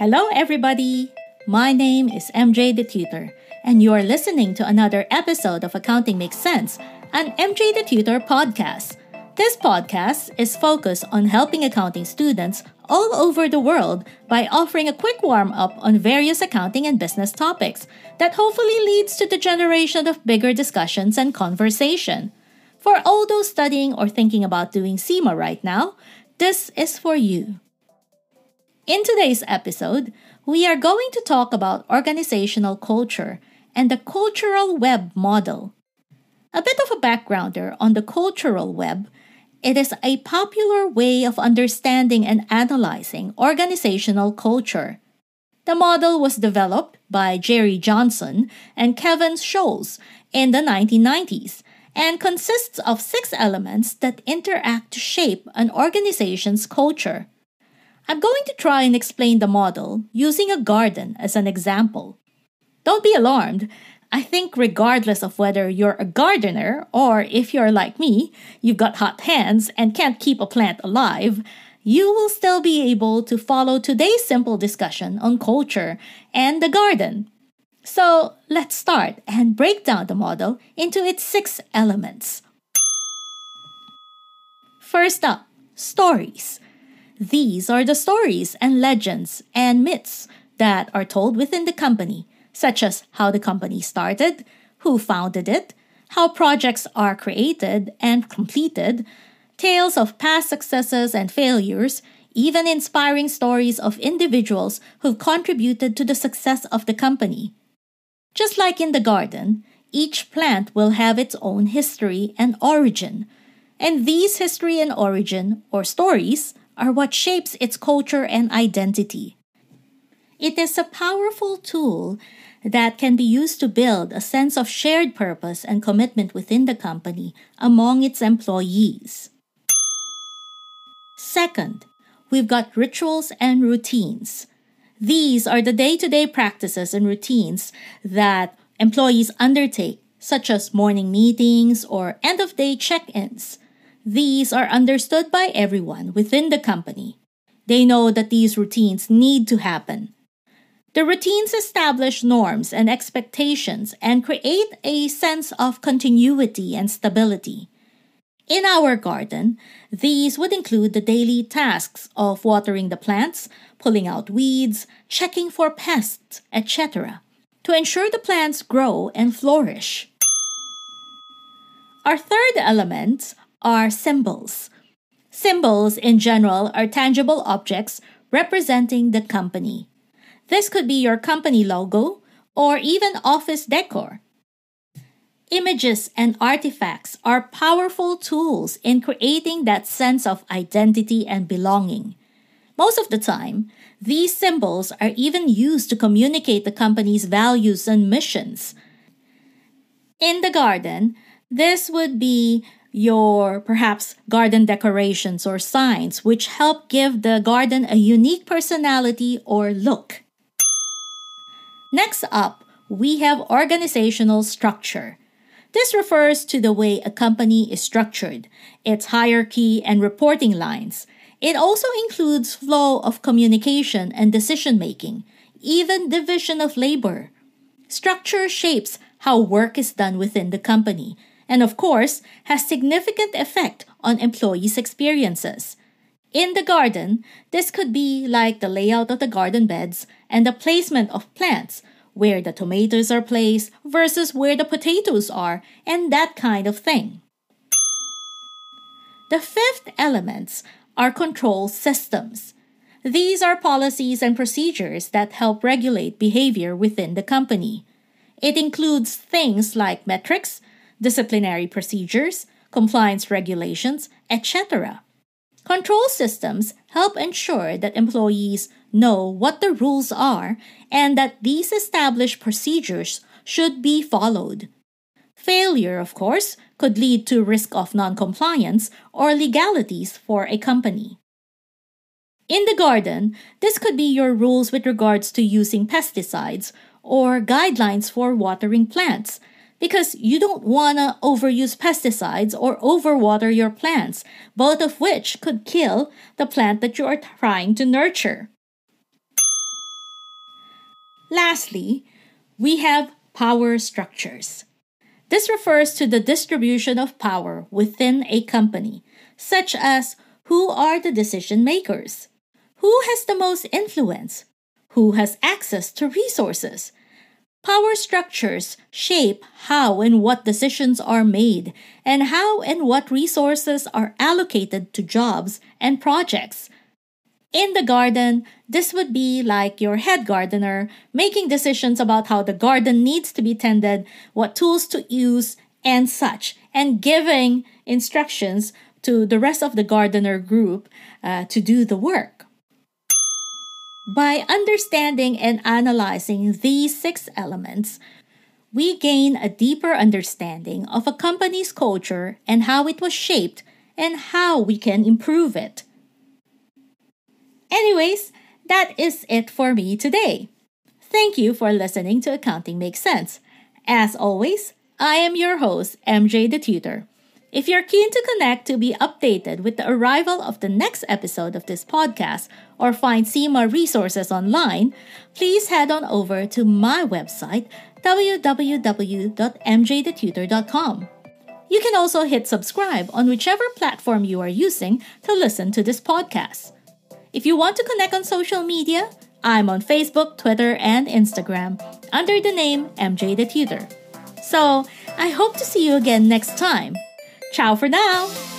Hello, everybody! My name is MJ the Tutor, and you are listening to another episode of Accounting Makes Cents, an MJ the Tutor podcast. This podcast is focused on helping accounting students all over the world by offering a quick warm up on various accounting and business topics that hopefully leads to the generation of bigger discussions and conversation. For all those studying or thinking about doing CIMA right now, this is for you. In today's episode, we are going to talk about organizational culture and the cultural web model. A bit of a backgrounder on the cultural web it is a popular way of understanding and analyzing organizational culture. The model was developed by Gerry Johnson and Kevan Scholes in the 1990s and consists of six elements that interact to shape an organization's culture. I'm going to try and explain the model using a garden as an example. Don't be alarmed, I think, regardless of whether you're a gardener or if you're like me, you've got hot hands and can't keep a plant alive, you will still be able to follow today's simple discussion on culture and the garden. So let's start and break down the model into its six elements. First up, stories. These are the stories and legends and myths that are told within the company such as how the company started, who founded it, how projects are created and completed, tales of past successes and failures, even inspiring stories of individuals who've contributed to the success of the company. Just like in the garden, each plant will have its own history and origin, and these history and origin, or stories, are what shapes its culture and identity. It is a powerful tool that can be used to build a sense of shared purpose and commitment within the company among its employees. Second, we've got rituals and routines. These are the day to day practices and routines that employees undertake, such as morning meetings or end of day check ins. These are understood by everyone within the company. They know that these routines need to happen the routines establish norms and expectations and create a sense of continuity and stability. In our garden, these would include the daily tasks of watering the plants, pulling out weeds, checking for pests, etc., to ensure the plants grow and flourish. Our third element are symbols. Symbols in general are tangible objects representing the company. This could be your company logo or even office decor. Images and artifacts are powerful tools in creating that sense of identity and belonging. Most of the time, these symbols are even used to communicate the company's values and missions. In the garden, this would be your perhaps garden decorations or signs, which help give the garden a unique personality or look. Next up, we have organizational structure. This refers to the way a company is structured, its hierarchy and reporting lines. It also includes flow of communication and decision making, even division of labor. Structure shapes how work is done within the company, and of course, has significant effect on employees' experiences. In the garden, this could be like the layout of the garden beds and the placement of plants, where the tomatoes are placed versus where the potatoes are, and that kind of thing. The fifth elements are control systems. These are policies and procedures that help regulate behavior within the company. It includes things like metrics, disciplinary procedures, compliance regulations, etc. Control systems help ensure that employees know what the rules are and that these established procedures should be followed. Failure, of course, could lead to risk of noncompliance or legalities for a company. In the garden, this could be your rules with regards to using pesticides or guidelines for watering plants because you don't want to overuse pesticides or overwater your plants, both of which could kill the plant that you are trying to nurture. Lastly, we have power structures. This refers to the distribution of power within a company, such as who are the decision makers, who has the most influence, who has access to resources. Power structures shape how and what decisions are made and how and what resources are allocated to jobs and projects. In the garden, this would be like your head gardener making decisions about how the garden needs to be tended, what tools to use, and such, and giving instructions to the rest of the gardener group uh, to do the work. By understanding and analyzing these six elements, we gain a deeper understanding of a company's culture and how it was shaped and how we can improve it. Anyways, that is it for me today. Thank you for listening to Accounting Makes Cents. As always, I am your host, MJ the Tutor. If you're keen to connect to be updated with the arrival of the next episode of this podcast or find CIMA resources online, please head on over to my website, www.mjthetutor.com. You can also hit subscribe on whichever platform you are using to listen to this podcast. If you want to connect on social media, I'm on Facebook, Twitter, and Instagram under the name MJ the Tutor. So, I hope to see you again next time. Ciao for now!